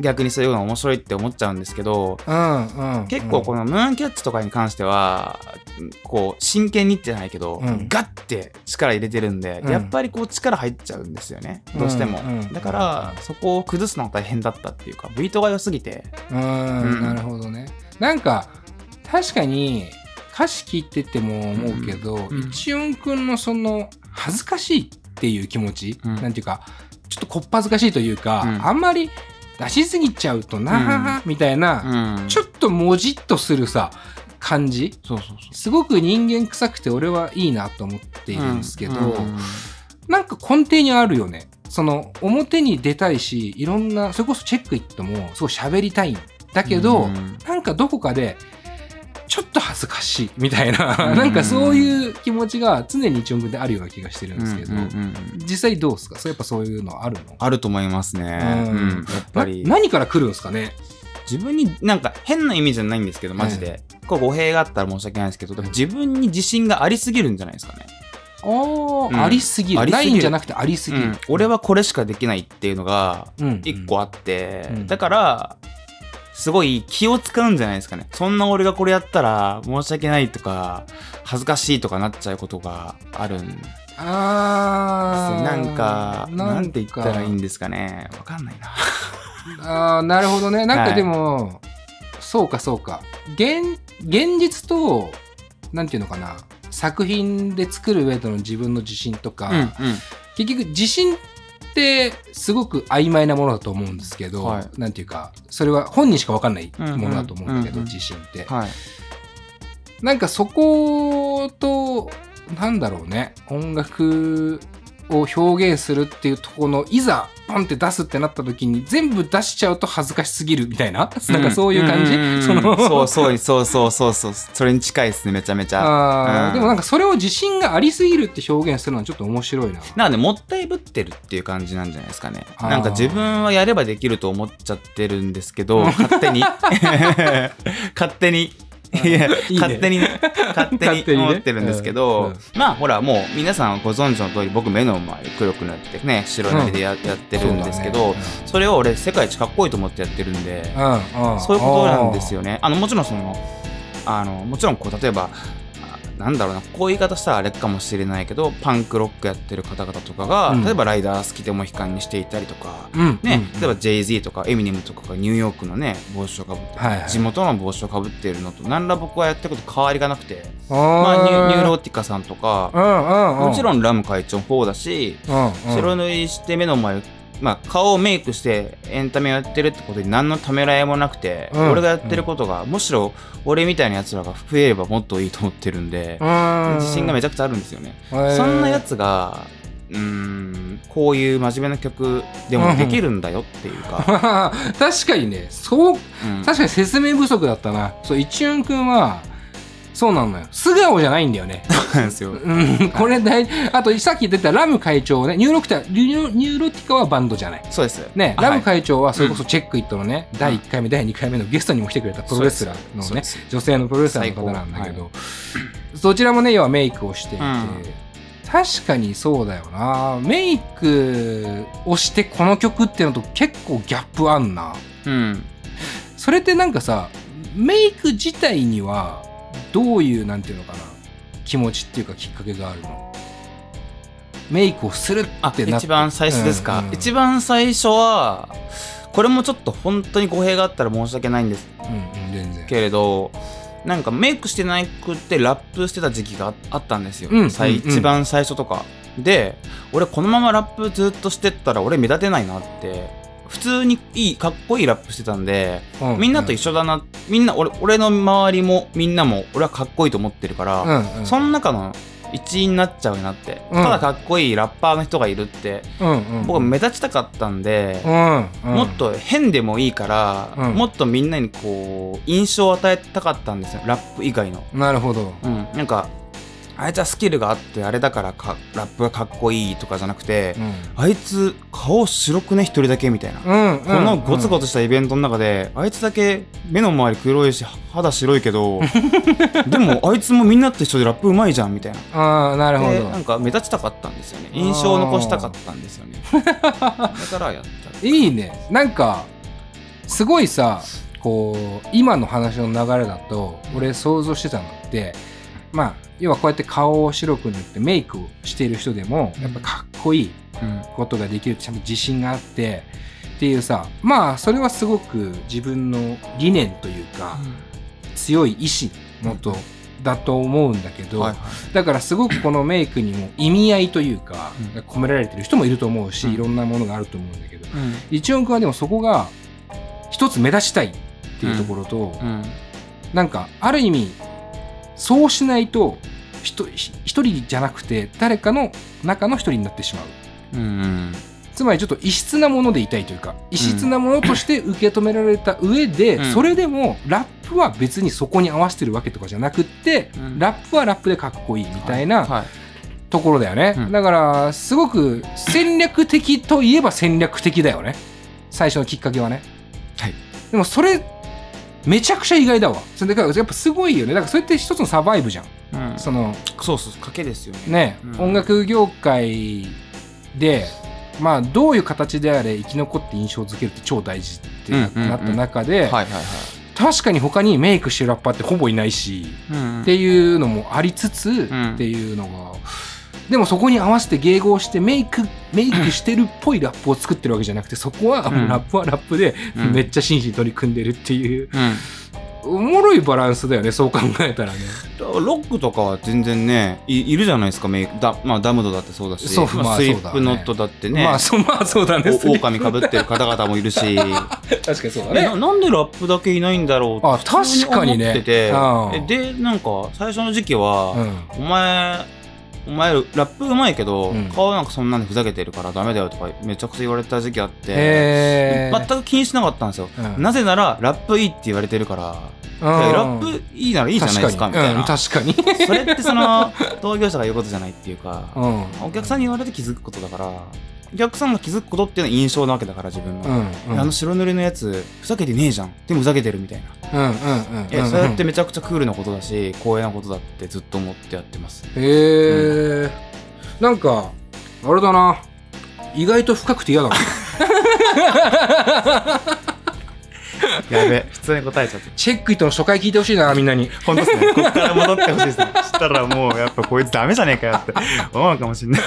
逆にそういうのが面白いって思っちゃうんですけどうんうん。結構このムーンキャッチとかに関してはこう真剣にってじゃないけど、うん。ガッて力入れてるんで、うん。やっぱりこう力入っちゃうんですよね。どうしても、うん。うん。だからそこを崩すのが大変だったっていうかビートが良すぎて。うん、うん。なるほどね。なんか、確かに、歌詞聞いてても思うけど、うん。うん。一音くんのその恥ずかしいっていう気持ち、うん。なんていうかちょっとこっぱずかしいというか、うん。あんまり出しすぎちゃうとな、みたいな、うん。ちょっともじっとするさ感じ。そうそうそう。すごく人間臭くて俺はいいなと思っているんですけど、うん。なんか根底にあるよね。その表に出たいしいろんなそれこそチェックイットもすごい喋りたいんだけど、うん。なんかどこかでちょっと恥ずかしいみたいな、うん。なんかそういう気持ちが常に一音であるような気がしてるんですけど、うんうんうん実際どうですか？そうやっぱそういうのあるの？あると思いますね。うん。うんやっぱり。な何から来るんですかね？自分になんか変な意味じゃないんですけどマジで、これ語弊があったら申し訳ないですけどでも自分に自信がありすぎるんじゃないですかね。あー、うん。ありすぎる。ありすぎる。ないんじゃなくてありすぎる、うん。俺はこれしかできないっていうのがうん。一個あって、うん。だからすごい気を使うんじゃないですかね。そんな俺がこれやったら申し訳ないとか恥ずかしいとかなっちゃうことがあるんあー。なんかなんて言ったらいいんでですかね。わかんないな。あーなるほどね。なんはいかでも、そうかそうか。現現実となんていうのかな。作品で作る上での自分の自信とか、うんうん。結局自信ってすごく曖昧なものだと思うんですけど、はい。なんていうかそれは本人しか分かんないものだと思うんだけど、うんうん。自信って、はい。なんかそことなんだろうね。音楽を表現するっていうところのいざポンって出すってなった時に全部出しちゃうと恥ずかしすぎるみたいな、なんかそういう感じ、んんんそのそうそうそうそうそうそう。それに近いですねめちゃめちゃ。うん。でもなんかそれを自信がありすぎるって表現するのはちょっと面白いな。なんかねもったいぶってるっていう感じなんじゃないですかね。なんか自分はやればできると思っちゃってるんですけど 勝手に。勝手にいや勝手にね。勝手に思ってるんですけど、まあほらもう皆さんご存知の通り僕目の周り黒くなってね白塗りでや,、やってるんですけどそ,、れを俺世界一かっこいいと思ってやってるんで、そういうことなんですよね。あのもちろんそのあのもちろんこう例えばあなんだろうなこういう言い方したらあれかもしれないけどパンクロックやってる方々とかが、うん。例えばライダースでモヒカンにしていたりとか。うん。ね、うん。例えば Jay-Z とかエミネムとかがニューヨークのね帽子をかぶって、はいはい。地元の帽子をかぶっているのと何ら僕はやってること変わりがなくてあまあニュニューローーティカさんとかもちろんラム会長もそうだし白塗りして目の前まあ、顔をメイクしてエンタメをやってるってことに何のためらいもなくて、うん。俺がやってることが、むしろ俺みたいなやつらが増えればもっといいと思ってるんで、うん。自信がめちゃくちゃあるんですよね。そんなやつがうーんこういう真面目な曲でもできるんだよっていうか、確かにねそううん。確かに説明不足だったな。そうイチヨンくんはそうなのよ。素顔じゃないんだよね。そうなんですよ。うん。これ大あとさっき言ってたラム会長ね。ニューロティカニューニューロティカはバンドじゃない。そうです。ね、あラム会長はそれこそ Check It のね、第1回目、第2回目のゲストにも来てくれたプロレスラーのね女性のプロレスラーの方なんだけど、どちらもね、要はメイクをしていて、うん。確かにそうだよな。メイクをしてこの曲っていうのと結構ギャップあんな。うん。それってなんかさ、メイク自体にはどういう、なんていうのかな、気持ちっていうかきっかけがあるの？メイクをするってなあって一番最初ですか、うん。うん一番最初はこれもちょっと本当に語弊があったら申し訳ないんです。うんうん、全然。けれどなんかメイクしてなくってラップしてた時期がああったんですよ、うん最うんうん。一番最初とか。で俺このままラップずっとしてったら俺目立てないなって普通にいいかっこいいラップしてたんで、うみんなと一緒だなみんな俺俺の周りもみんなも俺はかっこいいと思ってるから、うんうん。その中の一員になっちゃうなって、うん。ただかっこいいラッパーの人がいるってうんうん、僕は目立ちたかったんで、うんうん。もっと変でもいいから、うん。もっとみんなにこう印象を与えたかったんですよラップ以外の。なるほど。うん、なんかあいつはスキルがあってあれだからかラップがかっこいいとかじゃなくて、あいつ顔白くね一人だけみたいな。うん、このゴツゴツしたイベントの中で、あいつだけ目の周り黒いし肌白いけど でもあいつもみんなと一緒でラップうまいじゃんみたいな。ああ、なるほど。でな。んか目立ちたかったんですよね。印象を残したかったんですよね。だからやった。いいね。なんか、すごいさ、こう、今の話の流れだと、俺想像してたのって、まあ、要はこうやって顔を白く塗ってメイクをしている人でも、やっぱかっこいいうん。ことができるちゃんと自信があって、っていうさ、まあ、それはすごく自分の理念というか、強い意志のとだと思うんだけど、はいはい。だからすごくこのメイクにも意味合いというか、うん。込められてる人もいると思うし、うん。いろんなものがあると思うんだけど一音くんはでもそこが一つ目立ちたいっていうところと、うん。なんかある意味そうしないと一人じゃなくて誰かの中の一人になってしまう。うんうん。つまりちょっと異質なものでいたいというか異質なものとして受け止められた上で、うん。それでもラップは別にそこに合わせてるわけとかじゃなくって、うん。ラップはラップでかっこいいみたいなはい。ところだよね、うん。だからすごく戦略的といえば戦略的だよね。最初のきっかけはね、はい。でもそれめちゃくちゃ意外だわ。それだからやっぱすごいよね。だからそれって一つのサバイブじゃん。うん。そのそうそう賭けですよね。ね、うん。音楽業界でまあどういう形であれ生き残って印象づけるって超大事ってな,、った中で、確かに他にメイクしてるラッパーってほぼいないし、うんっていうのもありつつ、ん。っていうのがでもそこに合わせて迎合してメイクメイクしてるっぽいラップを作ってるわけじゃなくてそこは、うん。ラップはラップで、うん。めっちゃ真摯に取り組んでるっていう。うん。おもろいバランスだよねそう考えたらね。ロックとかは全然ねいいるじゃないですかメイク。だ、まあ、ダムドだってそうだしそうまあスイそうだね。ップノットだってね、まあそまあそうだね。お狼かぶってる方々もいるし。確かにそうだえねななんでラップだけいないんだろうあ確かにね。思ってて。うん。えでなんか最初の時期は、うん。お前お前ラップうまいけど、うん。顔なんかそんなんでふざけてるからダメだよとかめちゃくちゃ言われた時期あって、へー。全く気にしなかったんですよ、うん。なぜならラップいいって言われてるから、ラップいいならいいじゃないですかみたいな、確かに,、うん、確かに。それってその同業者が言うことじゃないっていうか、うん。お客さんに言われて気づくことだからお客さんが気づくことっていうのは印象なわけだから自分の、うんうん。あの白塗りのやつふざけてねえじゃん。でもふざけてるみたいな、うんうんうん。えそうやってめちゃくちゃクールなことだし光栄なことだってずっと思ってやってます。へえ、なんかあれだな。意外と深くて嫌だな。やべ普通に答えちゃってチェックイットの初回聞いてほしいなみんなに。本当ですね。ここから戻ってほしいですね。したらもうやっぱこいつダメじゃねえかよって思うかもしんない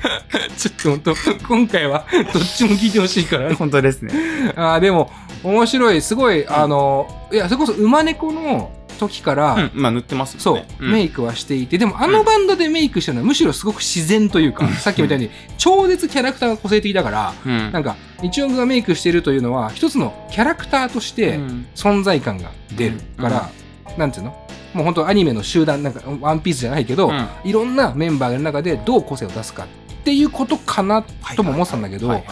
ちょっと本当今回は どっちも聞いてほしいから。本当ですね。あーでも面白い。すごいあのいやそれこそ馬猫の時から、うんまあ塗ってますそう、もんね。ん。メイクはしていて。でもあのバンドでメイクしてるのはむしろすごく自然というか、さっきみたいに超絶キャラクターが個性的だから、うん。なんか日音がメイクしてるというのは一つのキャラクターとしてうん。存在感が出るから、なんていうの？もう本当アニメの集団なんかワンピースじゃないけど、うん。いろんなメンバーがいる中でどう個性を出すかっていうことかなとも思ってたんだけど、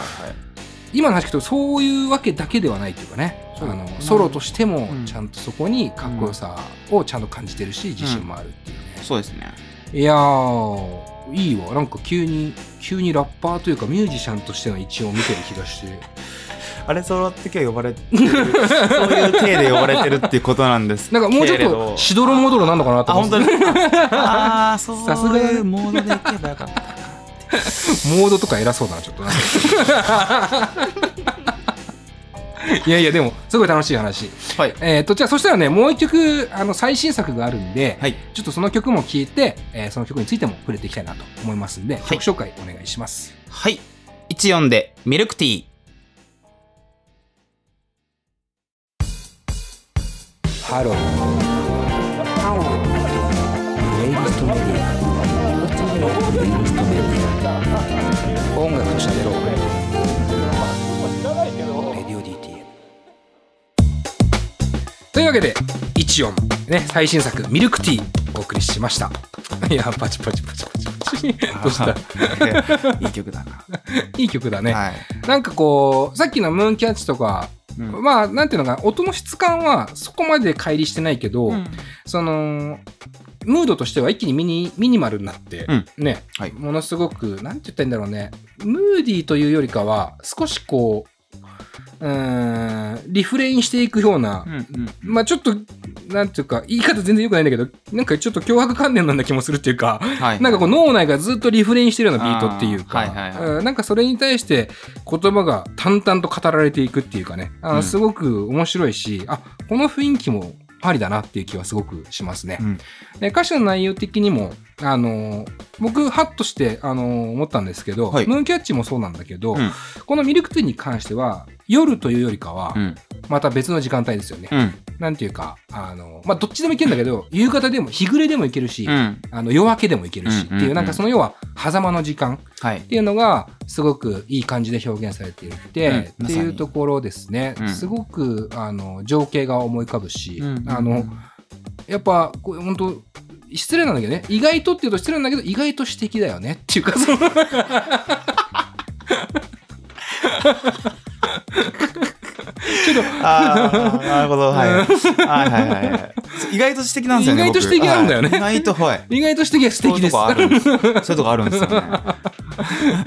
今の話聞くとそういうわけだけではないっていうかね。あのソロとしてもうん。ちゃんとそこにかっこよさをちゃんと感じてるし自信もあるっていうね、そうですね。いやーいいわ。なんか急に急にラッパーというかミュージシャンとしての一応見てる気がして。あれソロって今日呼ばれてるそういう体で呼ばれてるっていうことなんですなんかもうちょっとしどろもどろなんのかなとあ思って。本当ですか？ああそう。さすが。モードでいけばよかった モードとか偉そうだなちょっと いやいやでもすごい楽しい話。はい。えっ、とじゃあそしたらねもう一曲あの最新作があるんで、はい。ちょっとその曲も聴いて、えーその曲についても触れていきたいなと思いますんで、曲紹介お願いします。はい。14でミルクティー。ハロー。ハロー。レイクストメディア。レイクストメディア音楽と喋ろうレディオ DTM というわけで一音ね最新作ミルクティーお送りしました。いやパチパチパチパチパチ。どうしたいい曲だ いい曲だね、なはい。なんかこうさっきのムーンキャッチとか、うん。まあなんていうのかな音の質感はそこまで乖離してないけど、うん。そのムードとしては一気にミニミニマルになって、うん。ね、はい。ものすごくなんて言ったらいいんだろうね。ムーディーというよりかは少しこううーんリフレインしていくような、うんうんまあちょっとなんていうか言い方全然良くないんだけどなんかちょっと脅迫観念なんな気もするっていうか、はい。なんかこう脳内がずっとリフレインしてるようなビートっていうか、はいはいはい。うんなんかそれに対して言葉が淡々と語られていくっていうかね、あすごく面白いし、あ、この雰囲気もありだなっていう気はすごくしますね。うん。で歌詞の内容的にも、あの僕、ハッとして、あの思ったんですけど、はい。ムーンキャッチもそうなんだけど、うん。このミルクティーに関しては、夜というよりかは、うん。また別の時間帯ですよね。うんなんていうか、あの、まあ、どっちでもいけるんだけど、夕方でも、日暮れでもいけるし、うん。あの夜明けでもいけるし、うんうんうんっていう、なんかその要は、狭間の時間はいっ。ていうのが、すごくいい感じで表現されていて、うんっていうところですね。うんすごく、あの、情景が思い浮かぶし、うんあの、やっぱ、こう本当失礼なんだけどね、意外とっていうと失礼なんだけど、意外と詩的だよねっていうか、その、ああ、なるほど。はい。はいはいはいはい。意外と素敵なんですよね。意外と素敵なんだよね意外と、はい。意外と詩的は素敵です。そういうとこあるんです。よね。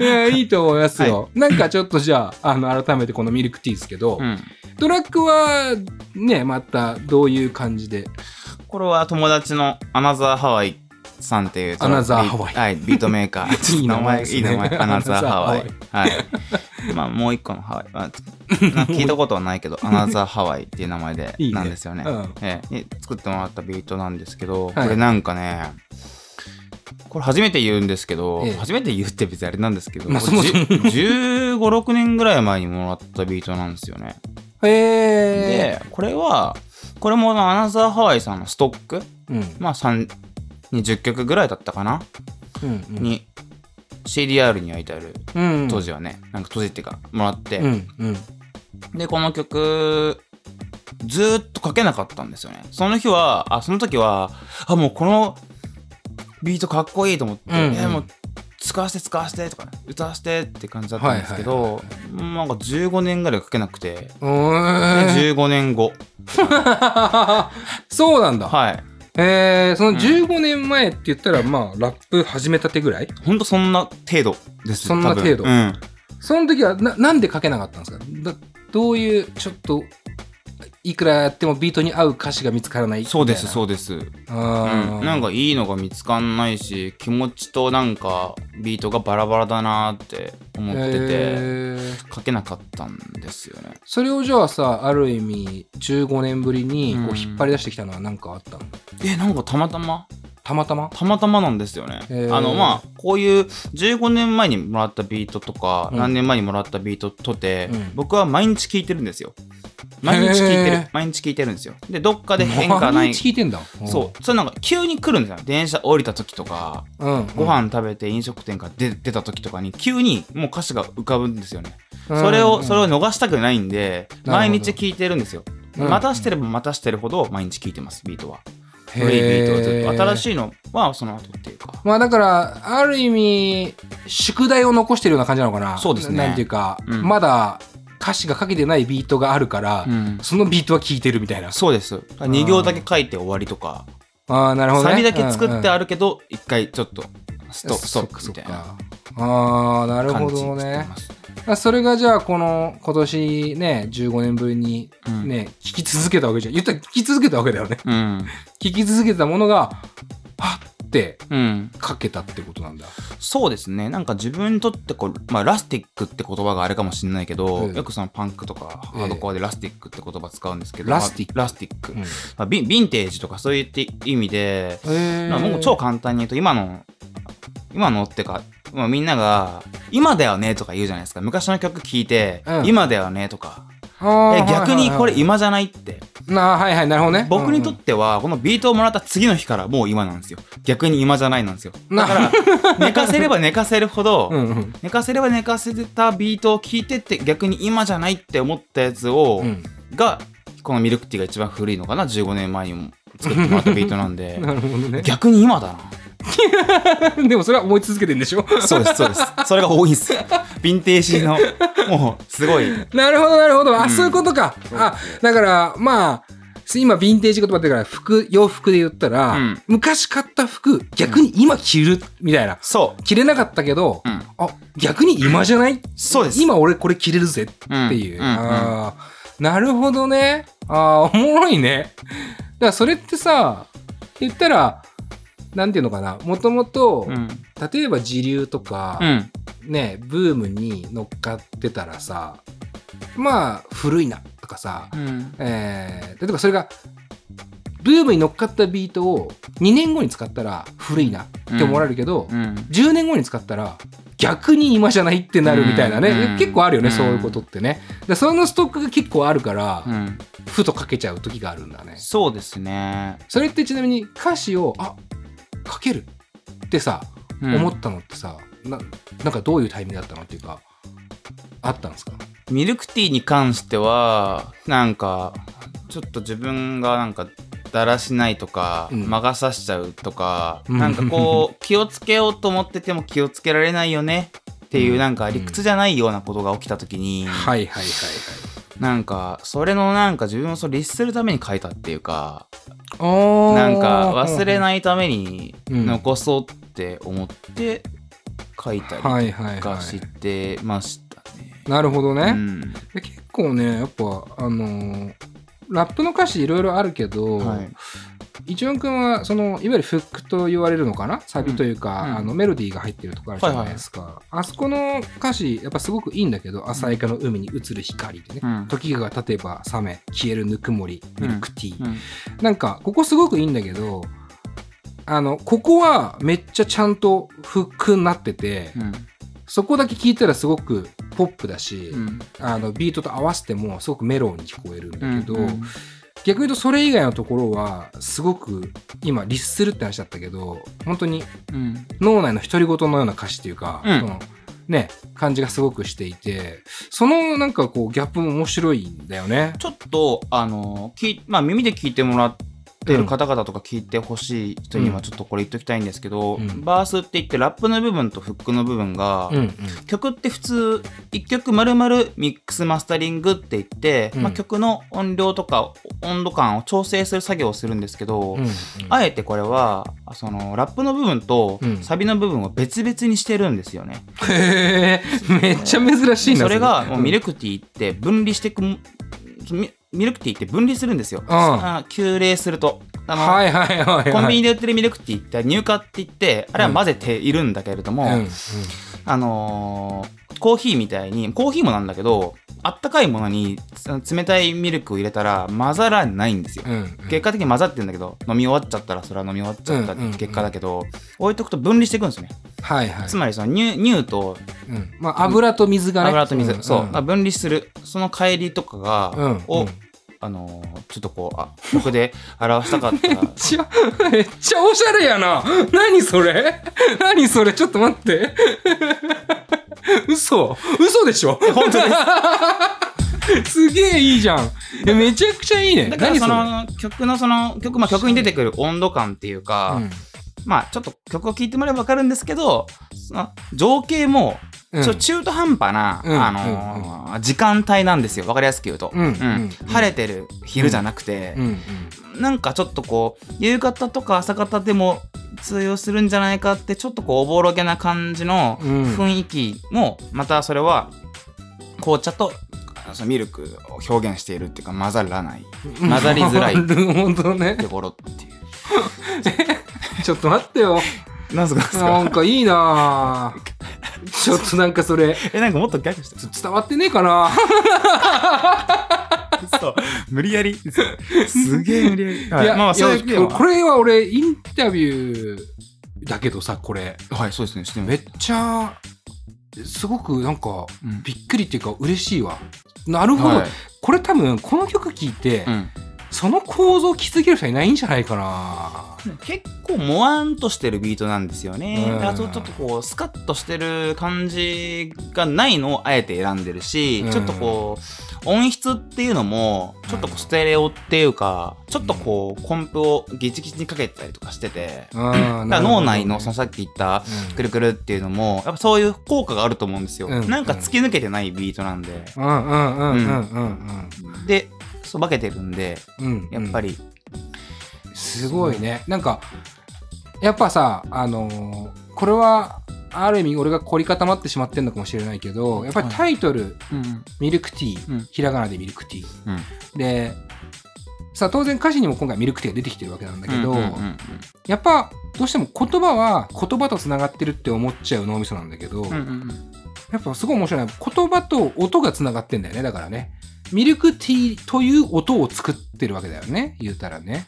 いや、いいと思いますよ。なんかちょっとじゃあ、あの、改めてこのミルクティーですけど、うん。トラックは、ね、またどういう感じで？これは友達のアナザーハワイさんっていうアナザーハワイビはい、ビートメーカー。いい名前ねいい名前。アナザーハワイア。はい。まあ、もう一個のハワイ。まあ、聞いたことはないけど、アナザーハワイっていう名前でいいねなんですよね。うんえ作ってもらったビートなんですけど、いこれなんかね、これ初めて言うんですけど、ええ初めて言うって別にあれなんですけど、まあそもそも15、6年ぐらい前にもらったビートなんですよね。へえ。で、これは、これもアナザーハワイさんのストックうん。まあ3、20曲ぐらいだったかな、うん。うん。に CDR に焼いてあるうん。当時はね、なんか当時っていうかもらって、うん。うん。でこの曲ずーっと書けなかったんですよねその日はあその時はあもうこのビートかっこいいと思って、うんうんえもう使わせて使わせてとか、歌わせてって感じだったんですけど、はいはいなんか15年ぐらい書けなくて、うーん。で15年後 そうなんだ。はいえー、その15年前って言ったら、まあ、ラップ始めたてぐらい？ほんとそんな程度ですそんな程度。うん。その時はな、なんで書けなかったんですか？だどういう、ちょっと、いくらやってもビートに合う歌詞が見つからないそうですそうでですうん、なんかいいのが見つかんないし気持ちとなんかビートがバラバラだなって思ってて、えー。書けなかったんですよね。それをじゃあさ、ある意味、15年ぶりにこううん。引っ張り出してきたのは何かあったの？えなんかたまたまたまたま？たまたまなんですよね、あのまあこういう15年前にもらったビートとか、うん。何年前にもらったビートとて、うん。僕は毎日聴いてるんですよ。毎日聴いてる。毎日聴いてるんですよ。でどっかで変化ない。毎日聞いてんだ。そう。それなんか急に来るんですよ。電車降りた時とかうん。うん。ご飯食べて飲食店から出出た時とかに急にもう歌詞が浮かぶんですよね。うんそれを、それを逃したくないんで、毎日聴いてるんですよ。うん。またしてればまたしてるほど毎日聴いてます、ビートは。へ古いビートをずっと。新い。しいのはその後っていうか。まあだから、ある意味、宿題を残してるような感じなのかな。そうですねなんていうか、うんまだ歌詞が書けてないビートがあるから、うんそのビートは聴いてるみたいな。そうです。2行だけ書いて終わりとか、ああ、なるほどね。サビだけ作ってあるるけど、一回ちょっとストストップみたいなああ、なるほどね。それがじゃあこの今年ね15年ぶりにうんね、聞き続けたわけじゃん言ったら聞き続けたわけだよねうん。聞き続けたものがはってうん。書けたってことなんだそうですね。なんか自分にとってこう、まあ、ラスティックって言葉があれかもしれないけど、ええよくそのパンクとかハードコアでラスティックって言葉使うんですけど、ラスティックまあラスティック。うんまあ、ビンヴィンテージとかそういった意味で、えまあもう超簡単に言うと今の、今のってか、まあ、みんなが、今だよねとか言うじゃないですか。昔の曲聴いて、うん今だよねとか。逆にこれはい今じゃないって。はいはいなはいはいなるほどね僕にとっては、このビートをもらった次の日からもう今なんですよ。逆に今じゃないなんですよ。だから、寝かせれば寝かせるほど、うんうん寝かせれば寝かせてたビートを聴いてって逆に今じゃないって思ったやつを、うんがこのミルクティーが一番古いのかな15年前にも作ってもらったビートなんで なるほどね逆に今だな でもそれは思い続けてんでしょ？そうですそうです。それが多いんです。ヴィンテージの。もうすごい。なるほどなるほど。あ、うん。そういうことか。あだからまあ今ヴィンテージ言葉ってから服洋服で言ったら、うん。昔買った服逆に今着るみたいな、そう。着れなかったけど、うん。あ逆に今じゃない？そうです。今俺これ着れるぜっていう、あーなるほどね。あーおもろいね。だからそれってさ言ったらなんていうのかな。もともとうん。例えば時流とか、うん。ねブームに乗っかってたらさまあ古いなとかさ、うん。えー例えばそれがブームに乗っかったビートを2年後に使ったら古いなって思われるけど、うん。10年後に使ったら逆に今じゃないってなるみたいなね、うん。結構あるよね、うん。そういうことってね。でそのストックが結構あるから、うん。ふとかけちゃう時があるんだね。そうですね。それってちなみに歌詞をあかけるってさ、うん。思ったのってさななんかどういうタイミングだったのっていうかあったんですか？ミルクティーに関しては、なんか、ちょっと自分がなんか、だらしないとか、うん。魔が差しちゃうとか、うん。なんかこう、気をつけようと思ってても気をつけられないよねっていう、うん。なんか理屈じゃないようなことが起きた時に、はいはいはいなんか、それのなんか自分をそう律するために書いたっていうか、はいなんか忘れいないためにうん残そうって思って書いたりとかしはいてましたね。なるほどね、うん。で結構ねやっぱあのーラップの歌詞いろいろあるけど、はい一音くんはそのいわゆるフックと言われるのかな？サビというか、うん。あのメロディーが入ってるとこあるじゃないですか、あそこの歌詞やっぱすごくいいんだけど「浅いかの海に映る光」でね、うん。時が経てば冷め消えるぬくもりミルクティー、うん。なんかここすごくいいんだけどあのここはめっちゃちゃんとフックになってて、うん。そこだけ聞いたらすごくポップだし、うん。あのビートと合わせてもすごくメロウに聞こえるんだけど、うん逆に言うとそれ以外のところはすごく今律するって話だったけど本当にうん脳内の独り言のような歌詞っていうか、うんそのね感じがすごくしていてそのなんかこうギャップも面白いんだよね。ちょっとあの聞いまあ耳で聞いてもらってる方々とか聞いてほしい人にはちょっとこれ言っときたいんですけど、うん。バースって言ってラップの部分とフックの部分が、うんうん。曲って普通1曲丸々ミックスマスタリングって言って、うん。まあ、曲の音量とか温度感を調整する作業をするんですけど、うんうん。あえてこれはそのラップの部分とうん。サビの部分を別々にしてるんですよね。へえめっちゃ珍しいなそれ。がもうミルククティーって分離してくんミミルクティーって分離するんですよ。ああ急冷すると。あのはいはいはいはいコンビニで売ってるミルクティーって乳化って言ってあれは混ぜているんだけれども、うんうんあのーコーヒーみたいにコーヒーもなんだけどあったかいものにつ冷たいミルクを入れたら混ざらないんですよ。うんうん。結果的に混ざってるんだけど飲み終わっちゃったらそれは飲み終わっちゃったって結果だけど、置いとくと分離していくんですよね。はいはい。つまりその乳乳とうん。まあ油と水がね。油と水、ん。そう、ん。まあ分離する。その帰りとかが、うんを、うん。あのーちょっとこうあ僕で表したかった。ら めっちゃ、めっちゃおしゃれやな。何それ？何それ？ちょっと待って。嘘。嘘でしょ？本当です。すげえいいじゃん。えめちゃくちゃいいね。だからその曲のその曲、まあ、曲に出てくる温度感っていうか、うん。まあちょっと曲を聴いてもらえば分かるんですけどその情景もうん。ちょ中途半端な、うん。あのー時間帯なんですよ。分かりやすく言うと、うん。うん。晴れてる昼じゃなくて、うん。なんかちょっとこう夕方とか朝方でも通用するんじゃないかってちょっとこうおぼろげな感じのうん雰囲気もまたそれは紅茶とそのミルクを表現しているっていうか混ざらないうん。混ざりづらいなるほどね。ところっていう。ちょっと待ってよ。なんすか？なんかいいな ちょっとなんかそれ、えなんかもっとギャグして伝わってねえかなそう。無理やり。すげえ無理やり、はい。いや、まあまあそういう意味ではこれは俺、インタビューだけどさ、これ、はいそうですね。してめっちゃ、すごくなんか、うん。びっくりっていうか、嬉しいわ。なるほど。はい。これ多分、この曲聴いて、うんその構造を気づける人いないんじゃないかな。結構もわんとしてるビートなんですよね。うんだからちょっとこうスカッとしてる感じがないのをあえて選んでるし、うんちょっとこう音質っていうのもちょっとこうステレオっていうかちょっとこうコンプをギチギチにかけたりとかしてて。うんだから脳内のそのさ、さっき言ったうんくるくるっていうのもやっぱそういう効果があると思うんですよ。うんなんか突き抜けてないビートなんで。うんうんうんうんうんで、そう分けてるんで、うんうん。やっぱり、すごいね。なんか、やっぱさ、あのーこれは、ある意味俺が凝り固まってしまってるのかもしれないけど、やっぱりタイトル、うんミルクティー、うん。ひらがなでミルクティー。うん。で、さあ当然歌詞にも今回ミルクティーが出てきてるわけなんだけど、うんうんうんやっぱどうしても言葉は言葉とつながってるって思っちゃう脳みそなんだけど、うんうんうん。やっぱすごい面白いのは言葉と音がつながってんだよねだからねミルクティーという音を作ってるわけだよね。言うたらね。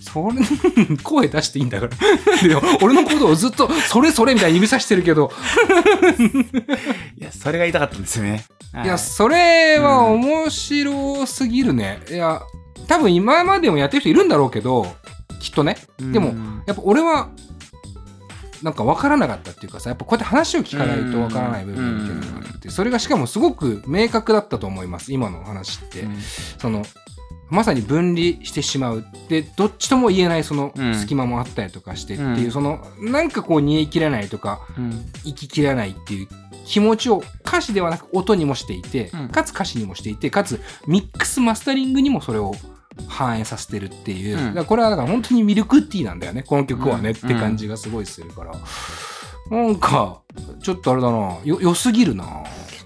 それ 声出していいんだから。俺のことをずっとそれそれみたいに指さしてるけど。いや、それが言いたかったんですよね。はい。やそれは面白すぎるね、いや多分今までもやってる人いるんだろうけどきっとね。でもうんやっぱ俺はなんか分からなかったっていうかさやっぱこうやって話を聞かないと分からない部分っていうのがあってそれがしかもすごく明確だったと思います今の話って、そのまさに分離してしまう。でどっちとも言えないそのうん。隙間もあったりとかしてっていう、うん。そのなんかこう煮え切れないとかうん。生ききれないっていう気持ちを歌詞ではなく音にもしていて、うん。かつ歌詞にもしていてかつミックスマスタリングにもそれを反映させてるっていう、うん。これはだから本当にミルクティーなんだよね。この曲はね、うん。って感じがすごいするから、なんかちょっとあれだな。よ良すぎるな。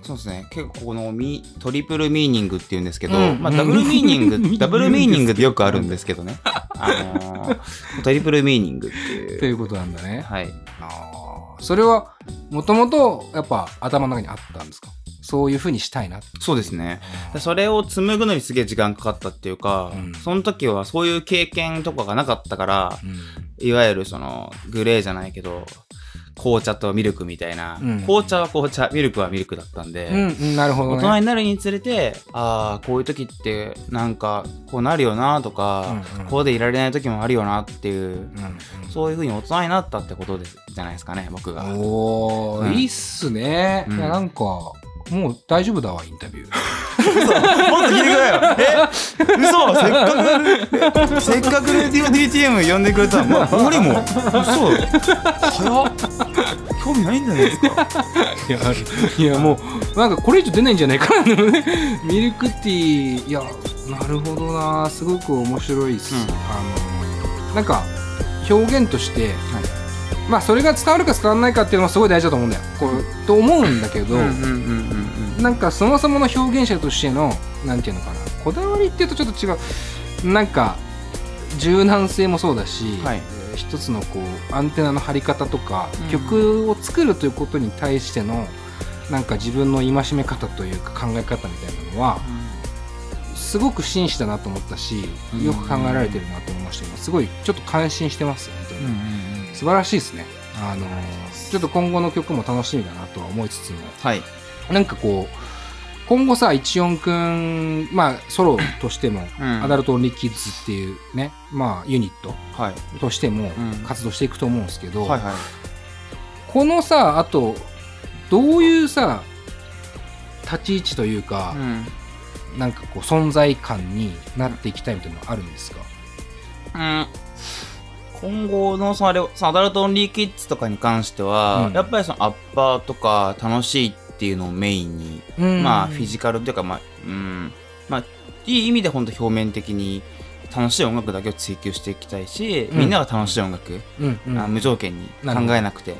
そうですね。結構このミトリプルミーニングっていうんですけど、うん。まあダブルミーニンうん。グ、ダブルミーニングってよくあるんですけどね。あのー トリプルミーニングっていう。ということなんだね。はい。あー。それはもともとやっぱ頭の中にあったんですか？そういうふうにしたいな。そうですね。それを紡ぐのにすげえ時間かかったっていうか、うん。その時はそういう経験とかがなかったから、うん。いわゆるそのグレーじゃないけど、紅茶とミルクみたいな、うん。紅茶は紅茶、ミルクはミルクだったんで、うんうん、なるほど大ね。人になるにつれて、ああ、こういう時ってなんかこうなるよなとか、うんうん。こうでいられない時もあるよなっていう、うんそういう風に大人になったってことですじゃないですかね、僕が。うん、おー、うん。いいっすね。うん。いや、なんか、もう大丈夫だわ、インタビュー。もっと聞いてくれよえ？嘘せっかく、せっかくレディオ DTM 呼んでくれたの。まあ、俺も。嘘早っ興味ないんじゃないですか？いや、いやもう、なんかこれ以上出ないんじゃないかな。ミルクティー、いや、なるほどな。すごく面白いっす。うんあの、なんか、表現として、まあ、それが伝わるか伝わらないかっていうのはすごい大事だと思うんだよ。こうと思うんだけど、うんうんうんうんなんかそもそもの表現者としてのなんていうのかな。こだわりっていうとちょっと違う。なんか柔軟性もそうだし、はい。えー一つのこうアンテナの張り方とか、うん。曲を作るということに対してのなんか自分の戒め方というか考え方みたいなのはすごく真摯だなと思ったしうん。よく考えられてるなと思いましすごいちょっと感心してます本当に、うんうん素晴らしいですね。あのちょっと今後の曲も楽しみだなとは思いつつも。はい。なんかこう、今後さ、一音くん、まあ、ソロとしても、うん。アダルトオンリーキッズっていうね、まあ、ユニットはい。としてもうん。活動していくと思うんですけど、はいはい。このさ、あと、どういうさ、立ち位置というか、なんかこう、存在感になっていきたいみたいなのはあるんですか？うん今後のそのあれそのアダルトオンリーキッズとかに関しては、うん。やっぱりそのアッパーとか楽しいっていうのをメインに、まあフィジカルっていうかまあうん。まあいい意味で本当表面的に楽しい音楽だけを追求していきたいし、うん。みんなが楽しい音楽、うん。無条件に考えなくて。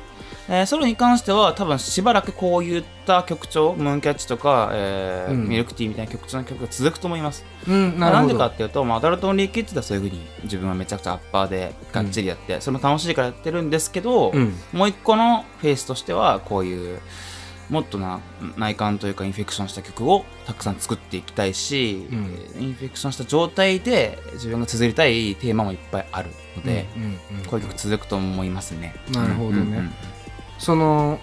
えーそれに関しては多分しばらくこういった曲調ムーンキャッチとか、えーうん。ミルクティーみたいな曲調の曲が続くと思います。うん、な。なんでかっていうと、まあ、アダルトオンリーキッズではそういうふうに自分はめちゃくちゃアッパーでがっちりやって、それも楽しいからやってるんですけど、うん、もう一個のフェースとしてはこういうもっとな内観というかインフェクションした曲をたくさん作っていきたいし、うん。インフェクションした状態で自分が綴りたいテーマもいっぱいあるので、うんうんうん。こういう曲続くと思いますね。なるほどね。うんうんうんその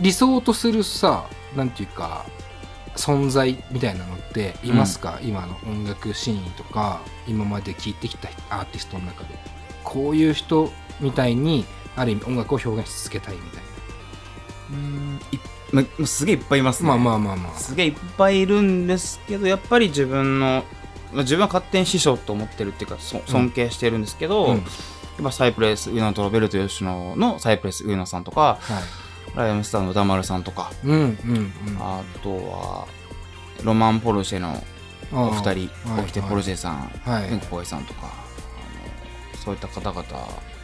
理想とするさなんていうか存在みたいなのっていますか、今の音楽シーンとか今まで聴いてきたアーティストの中で。こういう人みたいにある意味音楽を表現し続けたいみたいうんいすげえいっぱいいますね。な、まあまあまあまあ。すげえいっぱいいるんですけどやっぱり自分のまあ自分は勝手に師匠と思ってるっていうかそ尊敬してるんですけど、うん。やっぱサイプレス上野とロベルト吉野のサイプレス上野さんとかはい。ライムスターの歌丸さんとか。うんうんうん。あとはロマンポルシェのお二人はいオキテポルシェさんはいうんここいさんとかそういった方々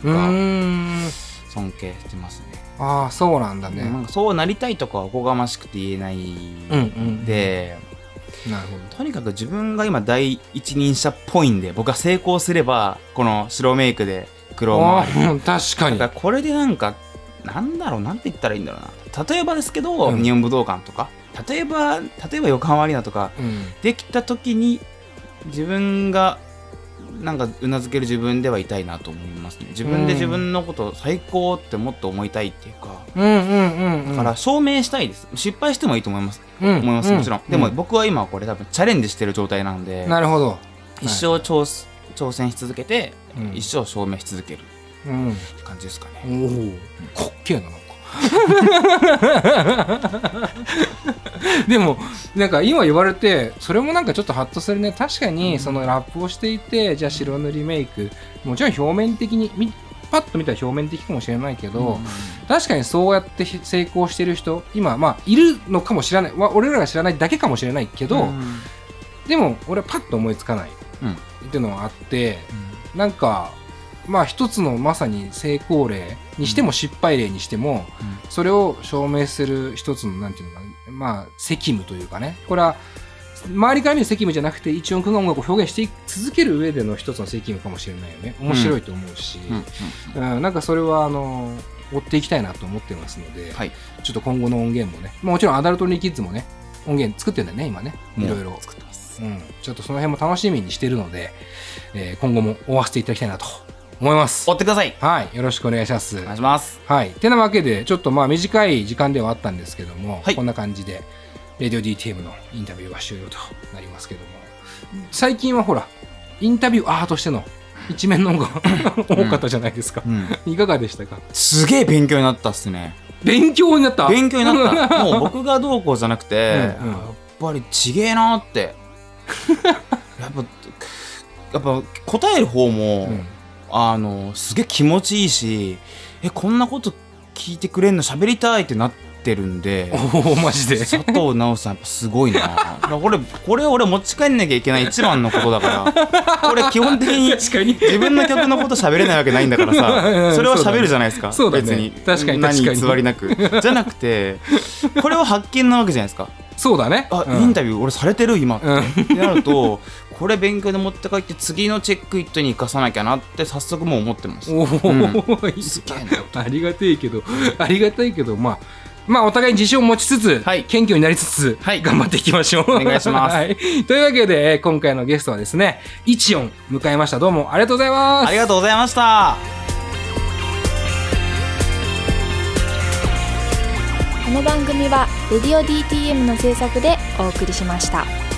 がん。尊敬してますね。ああそうなんだね、なんかそうなりたいとかはおこがましくて言えないんで、なるほど。とにかく自分が今第一人者っぽいんで僕が成功すればこの白メイクで黒あ回りー確かに。だこれでなんかなんだろうなんて言ったらいいんだろうな。例えばですけど、うん。日本武道館とか。例えば例えば横浜アリーナとかうん。できた時に自分がなんかうなずける自分ではいたいなと思いますね。自分で自分のこと最高ってもっと思いたいっていうか。うんうんうんうん。だから証明したいです。失敗してもいいと思います、うん。思いますもちろん、でもう僕は今これ多分チャレンジしてる状態なんで。なるほど。一生挑す挑戦し続けて、うん。一生証明し続ける。うん。って感じですかね、おおかっけえななんか。でもなんか今言われてそれもなんかちょっとハッとするね。確かにそのラップをしていてじゃあ白塗りメイク。もちろん表面的にみパッと見たら表面的かもしれないけど、確かにそうやってひ成功してる人今まあいるのかもしれない。わ俺らが知らないだけかもしれないけど、でも俺はパッと思いつかない。うんっていうのがあって、なんかまあ一つのまさに成功例にしても失敗例にしても、それを証明する一つのなんていうのかなまあ責務というかね。これは周りから見る責務じゃなくて一音くんが音楽を表現してい続ける上での一つの責務かもしれないよね。面白いと思うし、うん。うん。なんかそれはあの追っていきたいなと思ってますので、はい。ちょっと今後の音源もね、まあもちろんアダルトリーキッズもね音源作ってんだよね今ね。いろいろ。作っうん、ちょっとその辺も楽しみにしてるので、えー今後も追わせていただきたいなと思います。追ってください。はい。よろしくお願いします。お願いします。はい。てなわけでちょっとまあ短い時間ではあったんですけども、はい。こんな感じでレディオ DTM のインタビューは終了となりますけども。最近はほらインタビューアーとしての一面の方が 多かったじゃないですか、うん。いかがでしたか？すげえ勉強になったっすね。勉強になった？勉強になった。もう僕がどうこうじゃなくて、うんうん。やっぱりちげえなってやっぱやっぱ答える方も、うん。あのすげえ気持ちいいしえこんなこと聞いてくれんの喋りたいってなってるんで。おおマジで？佐藤直さんやっぱすごいな。これこれ俺持ち帰んなきゃいけない一番のことだから。これ基本的に自分の曲のこと喋れないわけないんだから うんさそれは喋るじゃないですか。そうだね。別に。確かに確かに。何偽りなく。じゃなくてこれは発見なわけじゃないですか。そうだね。あ、うん。インタビュー俺されてる今。って,、うん。ってなるとこれ勉強で持って帰って次のチェックイットに生かさなきゃなって早速もう思ってます。おお、いいすげえな。ありがたいけど、ありがたいけど、まあ、まあ、お互いに自信を持ちつつ、はい謙虚になりつつ、はい頑張っていきましょう。お願いしますはい、というわけで、えー今回のゲストはですね、一音迎えました。どうもありがとうございます。ありがとうございましたこの番組は「レディオ DTM」の制作でお送りしました。